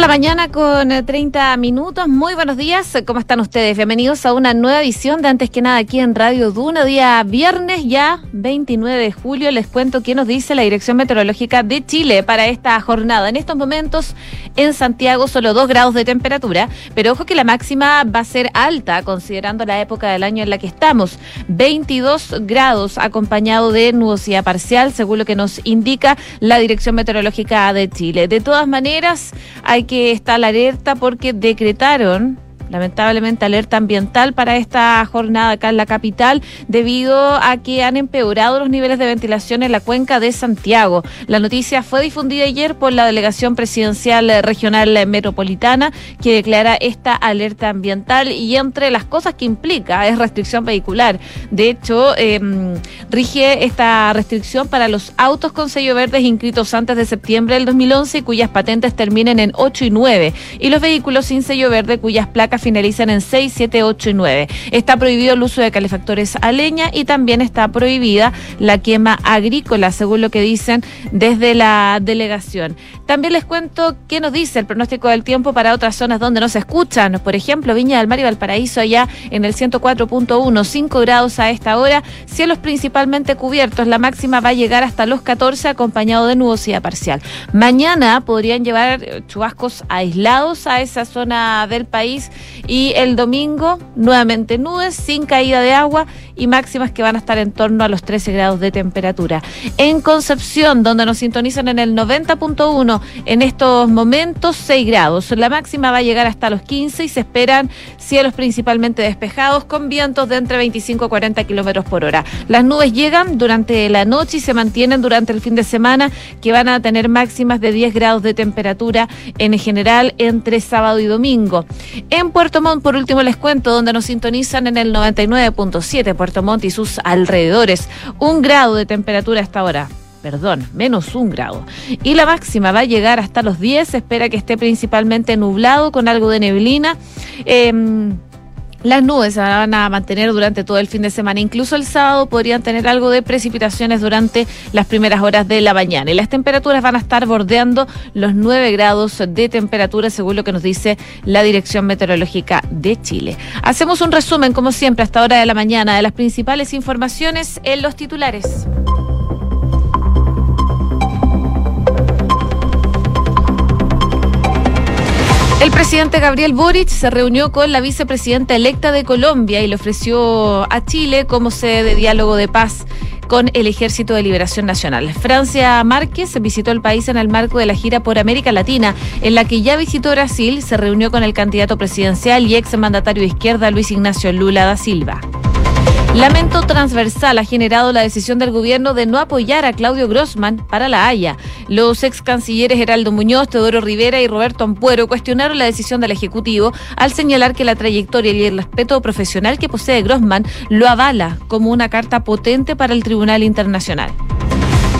de la mañana con 30 eh, minutos. Muy buenos días. ¿Cómo están ustedes? Bienvenidos a una nueva edición de Antes que nada aquí en Radio Duna. Día viernes ya, 29 de julio. Les cuento qué nos dice la Dirección Meteorológica de Chile para esta jornada. En estos momentos en Santiago solo 2 grados de temperatura, pero ojo que la máxima va a ser alta considerando la época del año en la que estamos. 22 grados acompañado de nubosidad parcial, según lo que nos indica la Dirección Meteorológica de Chile. De todas maneras, hay que estar alerta porque decretaron lamentablemente alerta ambiental para esta jornada acá en la capital debido a que han empeorado los niveles de ventilación en la cuenca de Santiago. La noticia fue difundida ayer por la Delegación Presidencial Regional Metropolitana que declara esta alerta ambiental y entre las cosas que implica es restricción vehicular. De hecho, em, rige esta restricción para los autos con sello verde inscritos antes de septiembre del 2011 y cuyas patentes terminen en 8 y 9 y los vehículos sin sello verde cuyas placas finalizan en 6, 7, 8 y 9. Está prohibido el uso de calefactores a leña y también está prohibida la quema agrícola, según lo que dicen desde la delegación. También les cuento qué nos dice el pronóstico del tiempo para otras zonas donde no se escuchan. Por ejemplo, Viña del Mar y Valparaíso allá en el 104.1, 5 grados a esta hora, cielos principalmente cubiertos. La máxima va a llegar hasta los 14 acompañado de nubosidad parcial. Mañana podrían llevar chubascos aislados a esa zona del país y el domingo, nuevamente nubes, sin caída de agua y máximas que van a estar en torno a los 13 grados de temperatura. En Concepción, donde nos sintonizan en el 90.1, en estos momentos 6 grados. La máxima va a llegar hasta los 15 y se esperan cielos principalmente despejados con vientos de entre 25 a 40 kilómetros por hora. Las nubes llegan durante la noche y se mantienen durante el fin de semana, que van a tener máximas de 10 grados de temperatura en general entre sábado y domingo. En Puerto Montt, por último, les cuento, donde nos sintonizan en el 99.7, Puerto Montt y sus alrededores. Un grado de temperatura hasta ahora perdón, menos un grado. Y la máxima va a llegar hasta los 10, espera que esté principalmente nublado con algo de neblina. Em, las nubes se van a mantener durante todo el fin de semana. Incluso el sábado podrían tener algo de precipitaciones durante las primeras horas de la mañana. Y las temperaturas van a estar bordeando los 9 grados de temperatura, según lo que nos dice la Dirección Meteorológica de Chile. Hacemos un resumen, como siempre, hasta hora de la mañana, de las principales informaciones en los titulares. El presidente Gabriel Boric se reunió con la vicepresidenta electa de Colombia y le ofreció a Chile como sede de diálogo de paz con el Ejército de Liberación Nacional. Francia Márquez visitó el país en el marco de la gira por América Latina, en la que ya visitó Brasil, se reunió con el candidato presidencial y ex mandatario de izquierda Luis Ignacio Lula da Silva. Lamento transversal ha generado la decisión del gobierno de no apoyar a Claudio Grossman para la Haya. Los ex cancilleres Heraldo Muñoz, Teodoro Rivera y Roberto Ampuero cuestionaron la decisión del Ejecutivo al señalar que la trayectoria y el respeto profesional que posee Grossman lo avala como una carta potente para el Tribunal Internacional.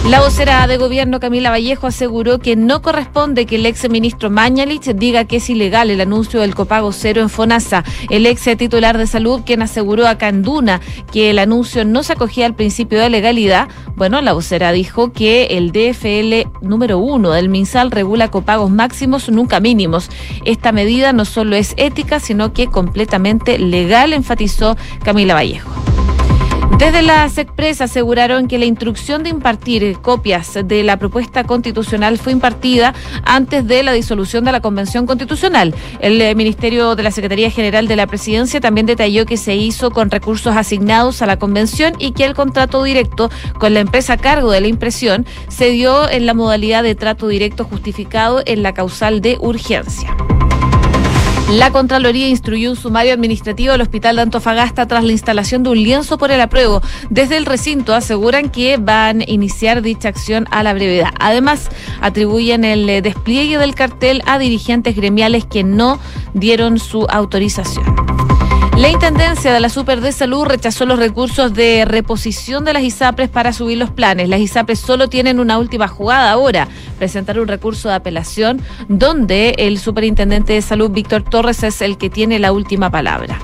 La vocera de gobierno Camila Vallejo aseguró que no corresponde que el ex ministro Mañalich diga que es ilegal el anuncio del copago cero en FONASA. El ex titular de salud, quien aseguró a Canduna que el anuncio no se acogía al principio de legalidad, bueno, la vocera dijo que el DFL número uno del MinSal regula copagos máximos, nunca mínimos. Esta medida no solo es ética, sino que completamente legal, enfatizó Camila Vallejo. Desde las expresas aseguraron que la instrucción de impartir copias de la propuesta constitucional fue impartida antes de la disolución de la Convención Constitucional. El eh, Ministerio de la Secretaría General de la Presidencia también detalló que se hizo con recursos asignados a la Convención y que el contrato directo con la empresa a cargo de la impresión se dio en la modalidad de trato directo justificado en la causal de urgencia. La Contraloría instruyó un sumario administrativo al Hospital de Antofagasta tras la instalación de un lienzo por el apruebo. Desde el recinto aseguran que van a iniciar dicha acción a la brevedad. Además, atribuyen el eh, despliegue del cartel a dirigentes gremiales que no dieron su autorización. La Intendencia de la Super de Salud rechazó los recursos de reposición de las ISAPRES para subir los planes. Las ISAPRES solo tienen una última jugada ahora, presentar un recurso de apelación donde el superintendente de salud, Víctor Torres, es el que tiene la última palabra.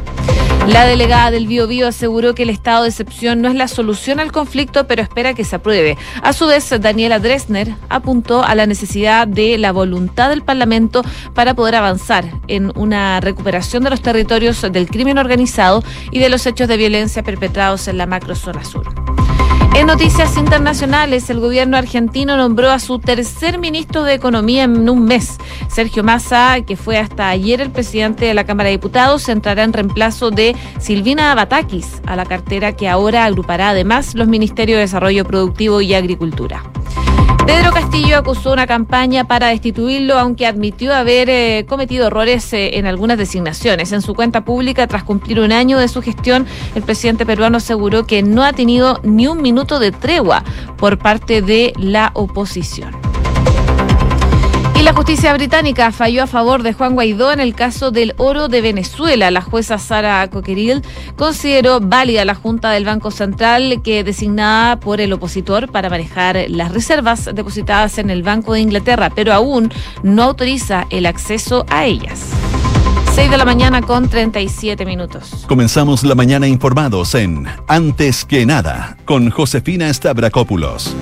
La delegada del Bio, Bio aseguró que el estado de excepción no es la solución al conflicto, pero espera que se apruebe. A su vez, Daniela Dresner apuntó a la necesidad de la voluntad del Parlamento para poder avanzar en una recuperación de los territorios del crimen organizado y de los hechos de violencia perpetrados en la macrozona sur. En noticias internacionales, el gobierno argentino nombró a su tercer ministro de Economía en un mes. Sergio Massa, que fue hasta ayer el presidente de la Cámara de Diputados, entrará en reemplazo de Silvina Batakis a la cartera que ahora agrupará además los Ministerios de Desarrollo Productivo y Agricultura. Pedro Castillo acusó una campaña para destituirlo, aunque admitió haber eh, cometido errores eh, en algunas designaciones. En su cuenta pública, tras cumplir un año de su gestión, el presidente peruano aseguró que no ha tenido ni un minuto de tregua por parte de la oposición la justicia británica falló a favor de Juan Guaidó en el caso del oro de Venezuela. La jueza Sara Coqueril consideró válida la Junta del Banco Central que designada por el opositor para manejar las reservas depositadas en el Banco de Inglaterra, pero aún no autoriza el acceso a ellas. 6 de la mañana con 37 minutos. Comenzamos la mañana informados en Antes que nada con Josefina Stavrakopoulos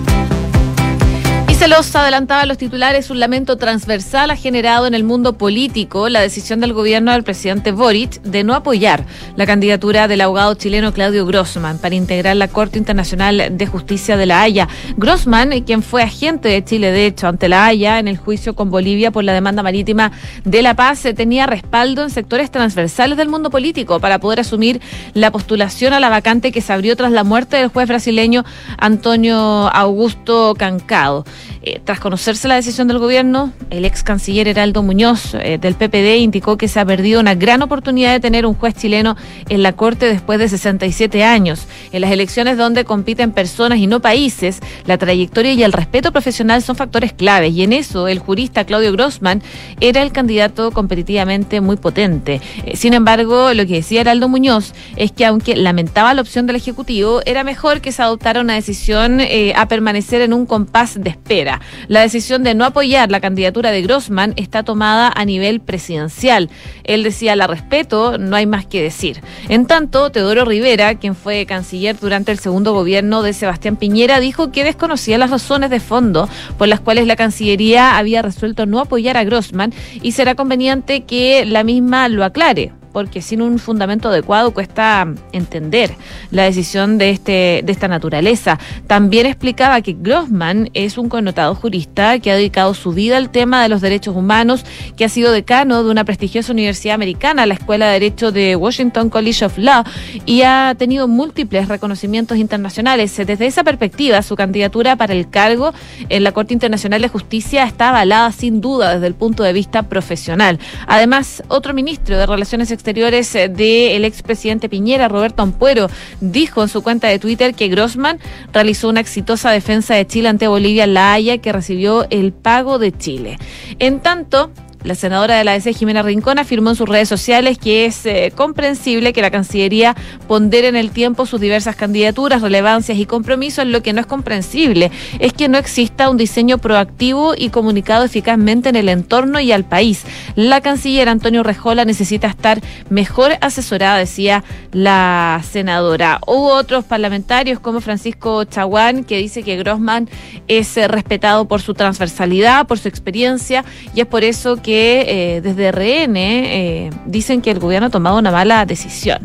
los adelantaba los titulares, un lamento transversal ha generado en el mundo político la decisión del gobierno del presidente Boric de no apoyar la candidatura del abogado chileno Claudio Grossman para integrar la Corte Internacional de Justicia de La Haya. Grossman, quien fue agente de Chile, de hecho, ante La Haya en el juicio con Bolivia por la demanda marítima de La Paz, tenía respaldo en sectores transversales del mundo político para poder asumir la postulación a la vacante que se abrió tras la muerte del juez brasileño Antonio Augusto Cancado. Eh, tras conocerse la decisión del gobierno, el ex canciller Heraldo Muñoz eh, del PPD indicó que se ha perdido una gran oportunidad de tener un juez chileno en la Corte después de 67 años. En las elecciones donde compiten personas y no países, la trayectoria y el respeto profesional son factores claves y en eso el jurista Claudio Grossman era el candidato competitivamente muy potente. Eh, sin embargo, lo que decía Heraldo Muñoz es que aunque lamentaba la opción del Ejecutivo, era mejor que se adoptara una decisión a permanecer en un compás de espera. La decisión de no apoyar la candidatura de Grossman está tomada a nivel presidencial. Él decía, la respeto, no hay más que decir. En tanto, Teodoro Rivera, quien fue canciller durante el segundo gobierno de Sebastián Piñera, dijo que desconocía las razones de fondo por las cuales la Cancillería había resuelto no apoyar a Grossman y será conveniente que la misma lo aclare porque sin un fundamento adecuado cuesta entender la decisión de, este, de esta naturaleza. También explicaba que Grossman es un connotado jurista que ha dedicado su vida al tema de los derechos humanos, que ha sido decano de una prestigiosa universidad americana, la Escuela de Derecho de Washington College of Law, y ha tenido múltiples reconocimientos internacionales. Desde esa perspectiva, su candidatura para el cargo en la Corte Internacional de Justicia está avalada sin duda desde el punto de vista profesional. Además, otro ministro de Relaciones Exteriores Exteriores eh, del expresidente Piñera, Roberto Ampuero, dijo en su cuenta de Twitter que Grossman realizó una exitosa defensa de Chile ante Bolivia La Haya que recibió el pago de Chile. En tanto, la senadora de la DC, Jimena Rincón, afirmó en sus redes sociales que es eh, comprensible que la Cancillería pondere en el tiempo sus diversas candidaturas, relevancias y compromisos. Lo que no es comprensible es que no exista un diseño proactivo y comunicado eficazmente en el entorno y al país. La canciller Antonio Rejola necesita estar mejor asesorada, decía la senadora. Hubo otros parlamentarios como Francisco Chaguán, que dice que Grossman es eh, respetado por su transversalidad, por su experiencia, y es por eso que eh, desde RN eh, dicen que el gobierno ha tomado una mala decisión.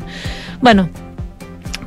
Bueno,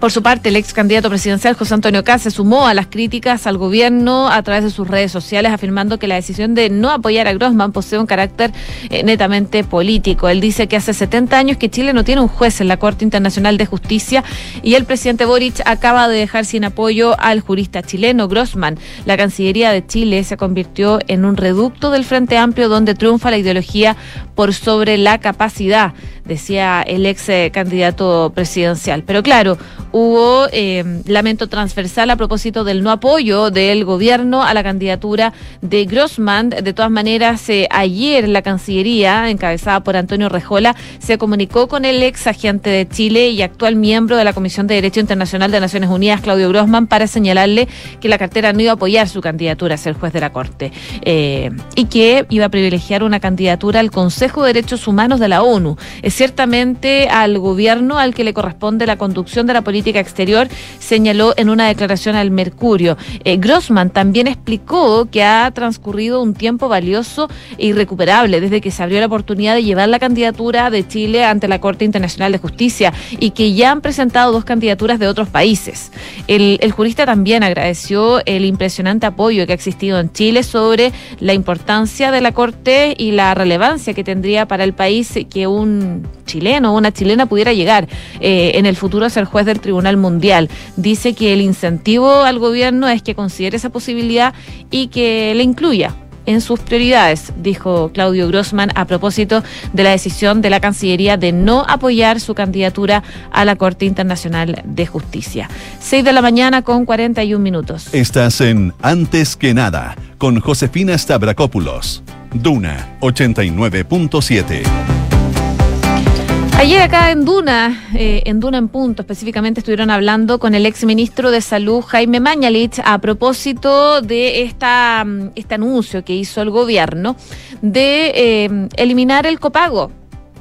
por su parte, el ex candidato presidencial José Antonio Caz se sumó a las críticas al gobierno a través de sus redes sociales, afirmando que la decisión de no apoyar a Grossman posee un carácter eh, netamente político. Él dice que hace 70 años que Chile no tiene un juez en la Corte Internacional de Justicia y el presidente Boric acaba de dejar sin apoyo al jurista chileno Grossman. La Cancillería de Chile se convirtió en un reducto del Frente Amplio donde triunfa la ideología por sobre la capacidad, decía el ex eh, candidato presidencial. Pero claro, hubo eh, lamento transversal a propósito del no apoyo del gobierno a la candidatura de Grossman. De todas maneras, eh, ayer la Cancillería, encabezada por Antonio Rejola, se comunicó con el ex agente de Chile y actual miembro de la Comisión de Derecho Internacional de Naciones Unidas, Claudio Grossman, para señalarle que la cartera no iba a apoyar su candidatura a ser juez de la Corte y que iba a privilegiar una candidatura al Consejo de Derechos Humanos de la ONU. Ciertamente al gobierno al que le corresponde la conducción de la política exterior, señaló en una declaración al Mercurio. Eh, Grossman también explicó que ha transcurrido un tiempo valioso e irrecuperable desde que se abrió la oportunidad de llevar la candidatura de Chile ante la Corte Internacional de Justicia y que ya han presentado dos candidaturas de otros países. El, el jurista también agradeció el impresionante apoyo que ha existido en Chile sobre la importancia de la Corte y la relevancia que tendría para el país que un chileno o una chilena pudiera llegar eh, en el futuro a ser juez del Tribunal Mundial. Dice que el incentivo al gobierno es que considere esa posibilidad y que le incluya en sus prioridades, dijo Claudio Grossman a propósito de la decisión de la Cancillería de no apoyar su candidatura a la Corte Internacional de Justicia. 6 de la mañana con 41 minutos. Estás en Antes que nada con Josefina Stavrakopoulos. Duna 89.7. Ayer acá en Duna, eh, en Duna en punto, específicamente estuvieron hablando con el ex ministro de Salud Jaime Mañalich a propósito de esta, mm, este anuncio que hizo el gobierno de eh, eliminar el copago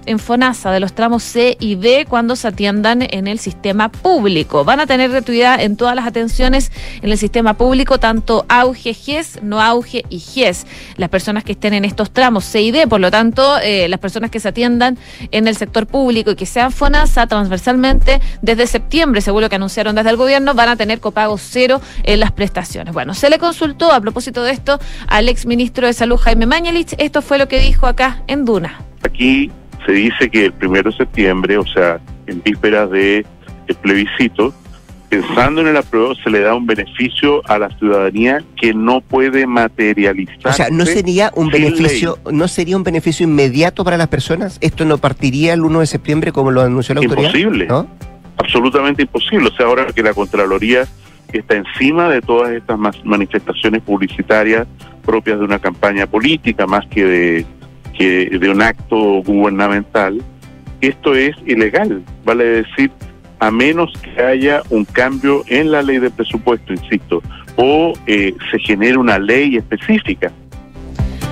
en FONASA de los tramos C y D cuando se atiendan en el sistema público. Van a tener gratuidad en todas las atenciones en el sistema público, tanto auge, GES, no auge y GES. Las personas que estén en estos tramos C y D, por lo tanto, eh, las personas que se atiendan en el sector público y que sean FONASA transversalmente, desde septiembre, seguro que anunciaron desde el gobierno, van a tener copago cero en las prestaciones. Bueno, se le consultó a propósito de esto al ex ministro de Salud, Jaime Mañalich. Esto fue lo que dijo acá en Duna. Aquí se dice que el primero de septiembre, o sea, en vísperas de plebiscito, pensando en el apruebo, se le da un beneficio a la ciudadanía que no puede materializar. O sea, no sería un beneficio, no sería un beneficio inmediato para las personas. Esto no partiría el 1 de septiembre como lo anunció la autoridad. Imposible. ¿no? Absolutamente imposible. O sea, ahora que la Contraloría está encima de todas estas manifestaciones publicitarias propias de una campaña política más que de de un acto gubernamental, esto es ilegal, vale decir, a menos que haya un cambio en la ley de presupuesto, insisto, o eh, se genere una ley específica.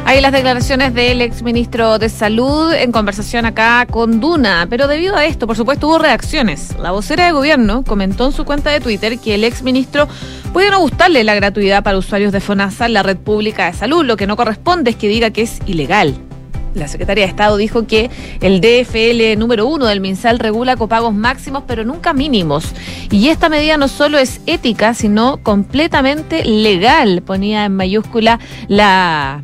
Hay las declaraciones del exministro de Salud en conversación acá con Duna, pero debido a esto, por supuesto, hubo reacciones. La vocera de gobierno comentó en su cuenta de Twitter que el exministro puede no gustarle la gratuidad para usuarios de FONASA la red pública de salud. Lo que no corresponde es que diga que es ilegal. La Secretaría de Estado dijo que el DFL número uno del MinSal regula copagos máximos, pero nunca mínimos. Y esta medida no solo es ética, sino completamente legal, ponía en mayúscula la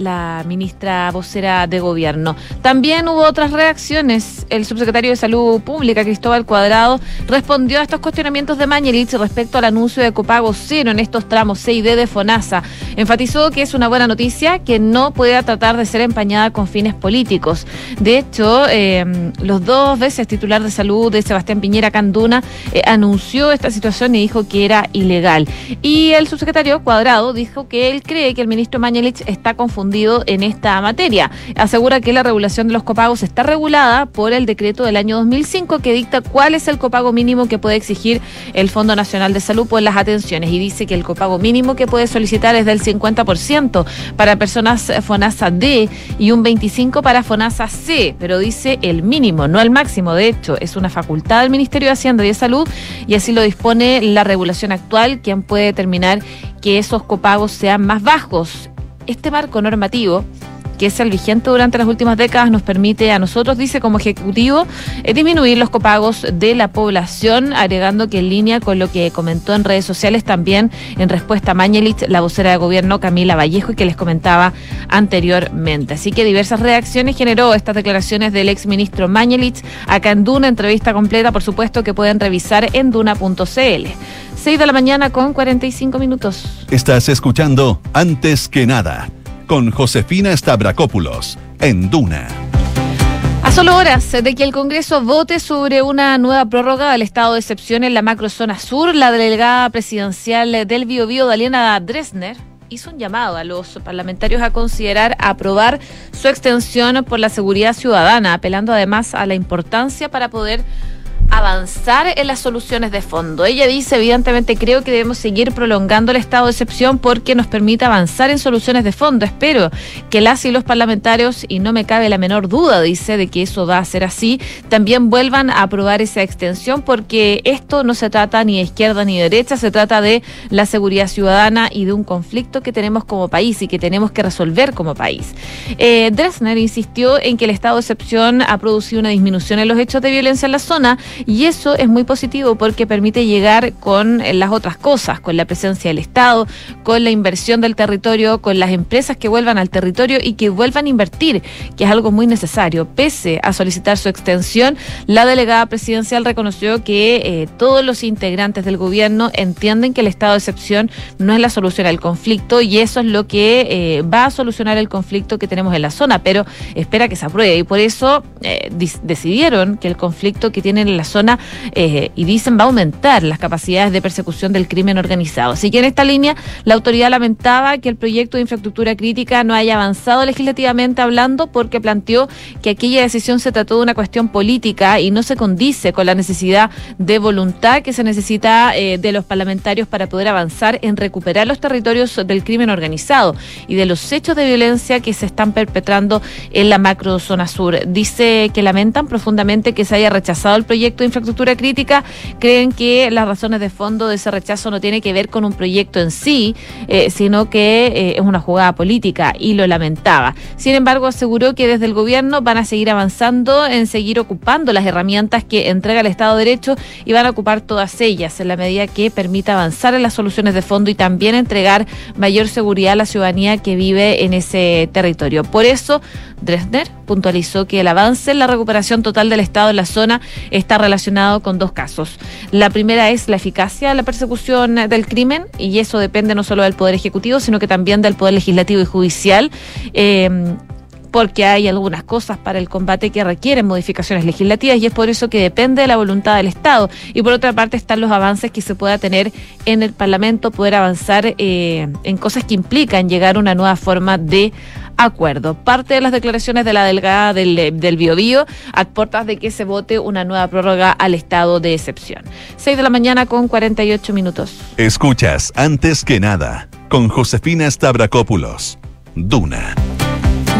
la ministra vocera de gobierno. También hubo otras reacciones. El subsecretario de Salud Pública, Cristóbal Cuadrado, respondió a estos cuestionamientos de Mañelich respecto al anuncio de copago cero en estos tramos C y D de FONASA. Enfatizó que es una buena noticia que no pueda tratar de ser empañada con fines políticos. De hecho, eh, los dos veces titular de salud de Sebastián Piñera Canduna eh, anunció esta situación y dijo que era ilegal. Y el subsecretario Cuadrado dijo que él cree que el ministro Mañelich está confundido en esta materia. Asegura que la regulación de los copagos está regulada por el decreto del año 2005 que dicta cuál es el copago mínimo que puede exigir el Fondo Nacional de Salud por las atenciones y dice que el copago mínimo que puede solicitar es del 50% para personas FONASA D y un 25% para FONASA C, pero dice el mínimo, no el máximo. De hecho, es una facultad del Ministerio de Hacienda y de Salud y así lo dispone la regulación actual, quien puede determinar que esos copagos sean más bajos este marco normativo que es el vigente durante las últimas décadas, nos permite a nosotros, dice como Ejecutivo, eh, disminuir los copagos de la población, agregando que en línea con lo que comentó en redes sociales también en respuesta a Mañelich, la vocera de gobierno Camila Vallejo, y que les comentaba anteriormente. Así que diversas reacciones generó estas declaraciones del ex ministro Mañelich acá en Duna, entrevista completa, por supuesto, que pueden revisar en duna.cl. 6 de la mañana con 45 minutos. Estás escuchando Antes que nada con Josefina Stavrakopoulos en Duna. A solo horas de que el Congreso vote sobre una nueva prórroga del estado de excepción en la macrozona sur, la delegada presidencial del Biobío, Daliana Dresner, hizo un llamado a los parlamentarios a considerar aprobar su extensión por la seguridad ciudadana, apelando además a la importancia para poder avanzar en las soluciones de fondo. Ella dice, evidentemente, creo que debemos seguir prolongando el estado de excepción porque nos permite avanzar en soluciones de fondo. Espero que las y los parlamentarios, y no me cabe la menor duda, dice, de que eso va a ser así, también vuelvan a aprobar esa extensión porque esto no se trata ni de izquierda ni de derecha, se trata de la seguridad ciudadana y de un conflicto que tenemos como país y que tenemos que resolver como país. Eh, Dresner insistió en que el estado de excepción ha producido una disminución en los hechos de violencia en la zona y eso es muy positivo porque permite llegar con eh, las otras cosas, con la presencia del Estado, con la inversión del territorio, con las empresas que vuelvan al territorio y que vuelvan a invertir, que es algo muy necesario. Pese a solicitar su extensión, la delegada presidencial reconoció que eh, todos los integrantes del gobierno entienden que el estado de excepción no es la solución al conflicto y eso es lo que eh, va a solucionar el conflicto que tenemos en la zona, pero espera que se apruebe y por eso decidieron que el conflicto que tienen en la zona eh, y dicen va a aumentar las capacidades de persecución del crimen organizado. Así que en esta línea la autoridad lamentaba que el proyecto de infraestructura crítica no haya avanzado legislativamente hablando porque planteó que aquella decisión se trató de una cuestión política y no se condice con la necesidad de voluntad que se necesita eh, de los parlamentarios para poder avanzar en recuperar los territorios del crimen organizado y de los hechos de violencia que se están perpetrando en la macrozona sur. Dice que lamentan profundamente que se haya rechazado el proyecto de infraestructura crítica, creen que las razones de fondo de ese rechazo no tiene que ver con un proyecto en sí, eh, sino que eh, es una jugada política y lo lamentaba. Sin embargo, aseguró que desde el gobierno van a seguir avanzando en seguir ocupando las herramientas que entrega el Estado de Derecho y van a ocupar todas ellas en la medida que permita avanzar en las soluciones de fondo y también entregar mayor seguridad a la ciudadanía que vive en ese territorio. Por eso, Dresner puntualizó que el avance en la recuperación total del Estado en la zona está relacionado con dos casos. La primera es la eficacia de la persecución del crimen y eso depende no solo del Poder Ejecutivo, sino que también del Poder Legislativo y Judicial. Eh, porque hay algunas cosas para el combate que requieren modificaciones legislativas y es por eso que depende de la voluntad del Estado. Y por otra parte están los avances que se pueda tener en el Parlamento, poder avanzar eh, en cosas que implican llegar a una nueva forma de acuerdo. Parte de las declaraciones de la delegada del, del Biobío a puertas de que se vote una nueva prórroga al estado de excepción. 6 de la mañana con 48 minutos. Escuchas antes que nada con Josefina Stavrakopoulos. Duna.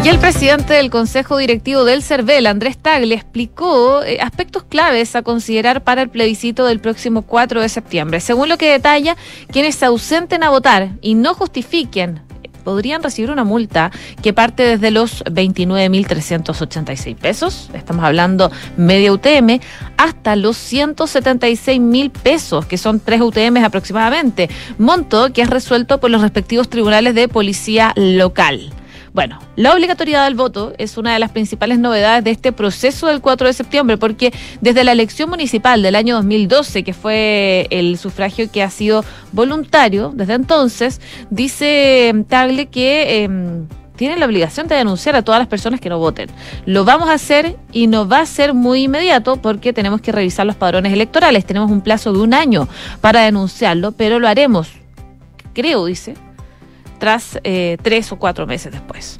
Y el presidente del Consejo Directivo del CERVEL, Andrés Tagle, explicó eh, aspectos claves a considerar para el plebiscito del próximo 4 de septiembre. Según lo que detalla, quienes se ausenten a votar y no justifiquen podrían recibir una multa que parte desde los 29.386 pesos, estamos hablando media UTM, hasta los 176.000 pesos, que son 3 UTM aproximadamente, monto que es resuelto por los respectivos tribunales de policía local. Bueno, la obligatoriedad del voto es una de las principales novedades de este proceso del 4 de septiembre, porque desde la elección municipal del año 2012, que fue el sufragio que ha sido voluntario desde entonces, dice Tagle que... Eh, tienen la obligación de denunciar a todas las personas que no voten. Lo vamos a hacer y no va a ser muy inmediato porque tenemos que revisar los padrones electorales. Tenemos un plazo de un año para denunciarlo, pero lo haremos, creo, dice, tras eh, tres o cuatro meses después.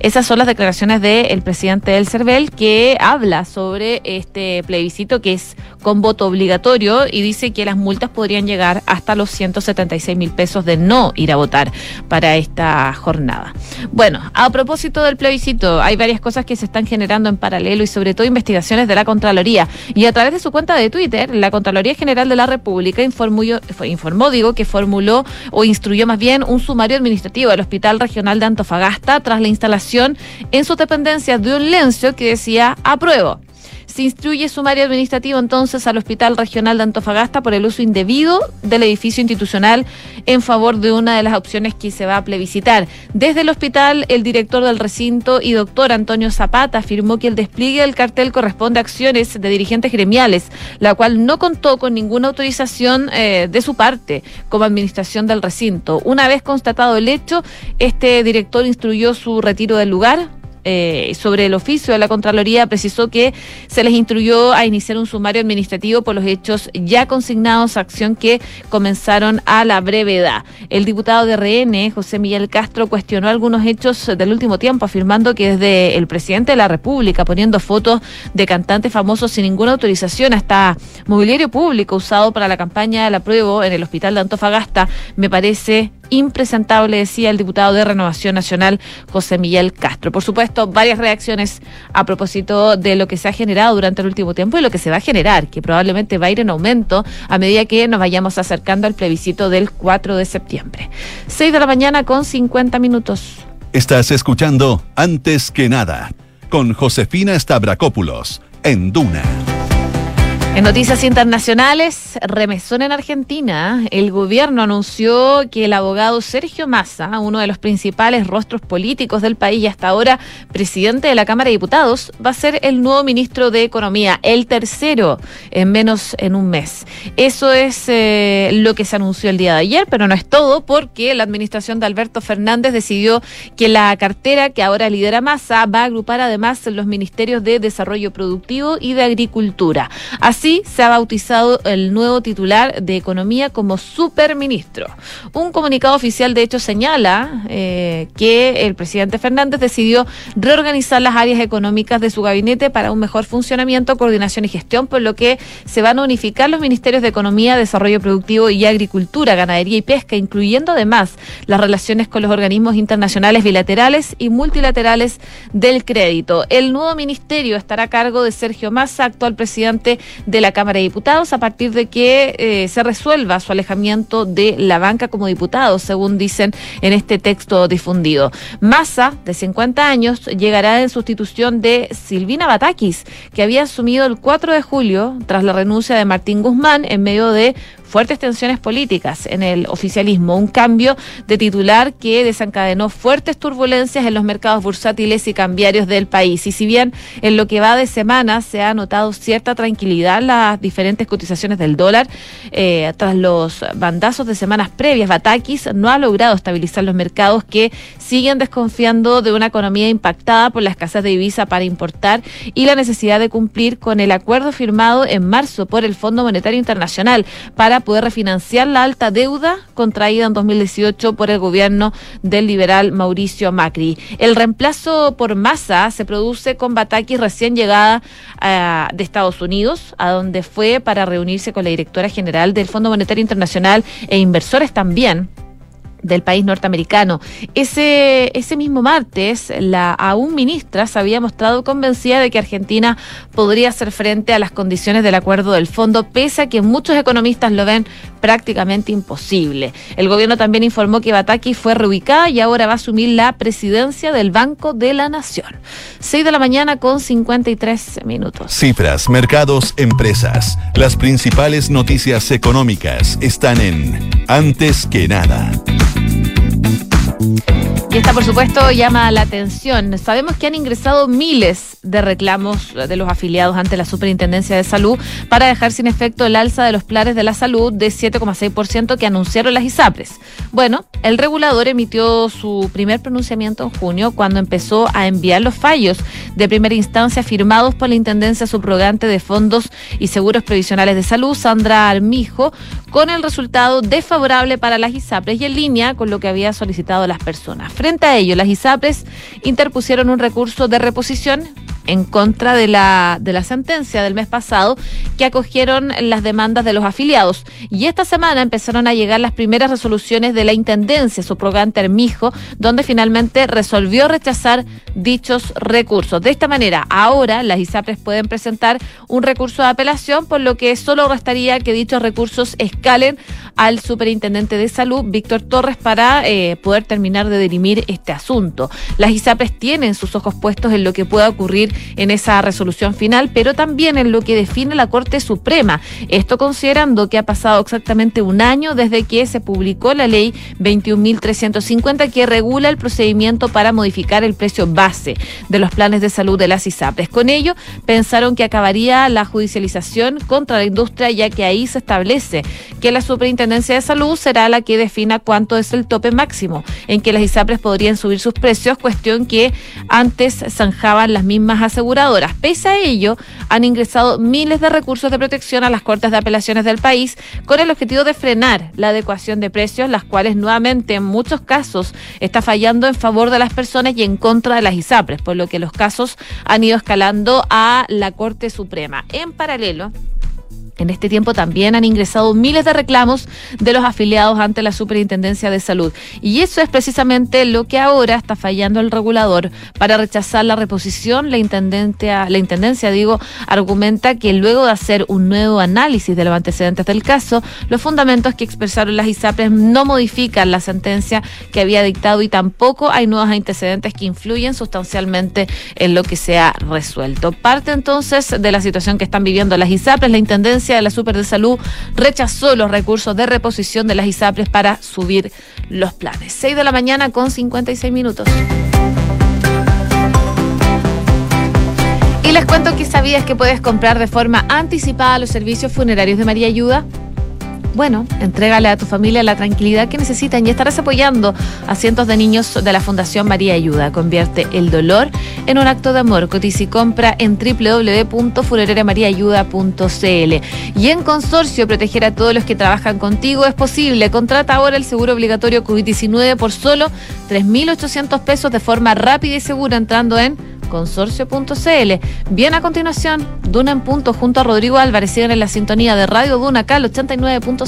Esas son las declaraciones del presidente del CERVEL que habla sobre este plebiscito que es con voto obligatorio y dice que las multas podrían llegar hasta los 176 mil pesos de no ir a votar para esta jornada. Bueno, a propósito del plebiscito, hay varias cosas que se están generando en paralelo y sobre todo investigaciones de la Contraloría. Y a través de su cuenta de Twitter, la Contraloría General de la República informó, informó digo, que formuló o instruyó más bien un sumario administrativo del Hospital Regional de Antofagasta tras la instalación en sus dependencias de un lencio que decía apruebo. Se instruye sumario administrativo entonces al Hospital Regional de Antofagasta por el uso indebido del edificio institucional en favor de una de las opciones que se va a plebiscitar. Desde el hospital, el director del recinto y doctor Antonio Zapata afirmó que el despliegue del cartel corresponde a acciones de dirigentes gremiales, la cual no contó con ninguna autorización eh, de su parte como administración del recinto. Una vez constatado el hecho, este director instruyó su retiro del lugar eh, sobre el oficio de la Contraloría precisó que se les instruyó a iniciar un sumario administrativo por los hechos ya consignados, acción que comenzaron a la brevedad. El diputado de RN, José Miguel Castro, cuestionó algunos hechos del último tiempo, afirmando que desde el presidente de la República, poniendo fotos de cantantes famosos sin ninguna autorización, hasta mobiliario público usado para la campaña la prueba en el hospital de Antofagasta, me parece impresentable, decía el diputado de Renovación Nacional, José Miguel Castro. Por supuesto, varias reacciones a propósito de lo que se ha generado durante el último tiempo y lo que se va a generar, que probablemente va a ir en aumento a medida que nos vayamos acercando al plebiscito del 4 de septiembre. 6 de la mañana con 50 minutos. Estás escuchando Antes que nada con Josefina Stavrakopoulos en Duna. En noticias internacionales, remesón en Argentina. El gobierno anunció que el abogado Sergio Massa, uno de los principales rostros políticos del país y hasta ahora presidente de la Cámara de Diputados, va a ser el nuevo ministro de Economía, el tercero en menos en un mes. Eso es eh, lo que se anunció el día de ayer, pero no es todo porque la administración de Alberto Fernández decidió que la cartera que ahora lidera Massa va a agrupar además los ministerios de Desarrollo Productivo y de Agricultura. Se ha bautizado el nuevo titular de Economía como superministro. Un comunicado oficial, de hecho, señala eh, que el presidente Fernández decidió reorganizar las áreas económicas de su gabinete para un mejor funcionamiento, coordinación y gestión, por lo que se van a unificar los ministerios de Economía, Desarrollo Productivo y Agricultura, Ganadería y Pesca, incluyendo además las relaciones con los organismos internacionales bilaterales y multilaterales del crédito. El nuevo ministerio estará a cargo de Sergio Massa, actual presidente de la Cámara de Diputados a partir de que eh, se resuelva su alejamiento de la banca como diputado, según dicen en este texto difundido. Massa, de 50 años, llegará en sustitución de Silvina Batakis, que había asumido el 4 de julio tras la renuncia de Martín Guzmán en medio de fuertes tensiones políticas en el oficialismo, un cambio de titular que desencadenó fuertes turbulencias en los mercados bursátiles y cambiarios del país. Y si bien en lo que va de semana se ha notado cierta tranquilidad las diferentes cotizaciones del dólar, eh, tras los bandazos de semanas previas, Batakis no ha logrado estabilizar los mercados que siguen desconfiando de una economía impactada por la escasez de divisa para importar y la necesidad de cumplir con el acuerdo firmado en marzo por el Fondo Monetario Internacional para poder refinanciar la alta deuda contraída en 2018 por el gobierno del liberal Mauricio Macri. El reemplazo por masa se produce con Bataki recién llegada uh, de Estados Unidos, a donde fue para reunirse con la directora general del Fondo Monetario Internacional e inversores también del país norteamericano. Ese, ese mismo martes, la aún ministra se había mostrado convencida de que Argentina podría hacer frente a las condiciones del acuerdo del fondo, pese a que muchos economistas lo ven prácticamente imposible. El gobierno también informó que Bataki fue reubicada y ahora va a asumir la presidencia del Banco de la Nación. 6 de la mañana con 53 minutos. Cifras, mercados, empresas. Las principales noticias económicas están en Antes que nada. Y esta, por supuesto, llama la atención. Sabemos que han ingresado miles de reclamos de los afiliados ante la Superintendencia de Salud para dejar sin efecto el alza de los planes de la salud de 7,6% que anunciaron las ISAPRES. Bueno, el regulador emitió su primer pronunciamiento en junio cuando empezó a enviar los fallos de primera instancia firmados por la Intendencia Subrogante de Fondos y Seguros Provisionales de Salud, Sandra Armijo, con el resultado desfavorable para las ISAPRES y en línea con lo que había solicitado las personas. Frente a ello, las ISAPRES interpusieron un recurso de reposición en contra de la, de la sentencia del mes pasado que acogieron las demandas de los afiliados. Y esta semana empezaron a llegar las primeras resoluciones de la Intendencia subrogante Armijo, donde finalmente resolvió rechazar dichos recursos. De esta manera, ahora las ISAPRES pueden presentar un recurso de apelación, por lo que solo restaría que dichos recursos escalen al superintendente de salud, Víctor Torres, para eh, poder terminar de dirimir este asunto. Las ISAPRES tienen sus ojos puestos en lo que pueda ocurrir en esa resolución final, pero también en lo que define la Corte Suprema. Esto considerando que ha pasado exactamente un año desde que se publicó la ley 21.350 que regula el procedimiento para modificar el precio base de los planes de salud de las ISAPRES. Con ello, pensaron que acabaría la judicialización contra la industria, ya que ahí se establece que la Superintendencia de Salud será la que defina cuánto es el tope máximo en que las ISAPRES podrían subir sus precios, cuestión que antes zanjaban las mismas aseguradoras. Pese a ello, han ingresado miles de recursos de protección a las Cortes de Apelaciones del país con el objetivo de frenar la adecuación de precios, las cuales nuevamente en muchos casos está fallando en favor de las personas y en contra de las ISAPRES, por lo que los casos han ido escalando a la Corte Suprema. En paralelo, en este tiempo también han ingresado miles de reclamos de los afiliados ante la Superintendencia de Salud. Y eso es precisamente lo que ahora está fallando el regulador para rechazar la reposición. La intendencia, la intendencia, digo, argumenta que luego de hacer un nuevo análisis de los antecedentes del caso, los fundamentos que expresaron las ISAPRES no modifican la sentencia que había dictado y tampoco hay nuevos antecedentes que influyen sustancialmente en lo que se ha resuelto. Parte entonces de la situación que están viviendo las ISAPRES, la intendencia de la Super de Salud rechazó los recursos de reposición de las ISAPRES para subir los planes. 6 de la mañana con 56 minutos. Y les cuento que sabías que puedes comprar de forma anticipada los servicios funerarios de María Ayuda bueno, entrégale a tu familia la tranquilidad que necesitan y estarás apoyando a cientos de niños de la Fundación María Ayuda. Convierte el dolor en un acto de amor. Cotiza y compra en www.funerariamariaayuda.cl. Y en consorcio, proteger a todos los que trabajan contigo es posible. Contrata ahora el seguro obligatorio COVID-19 por solo 3.800 pesos de forma rápida y segura entrando en consorcio.cl. Bien a continuación, Duna en punto junto a Rodrigo Álvarez. Siguen en la sintonía de Radio Duna acá al 89.7.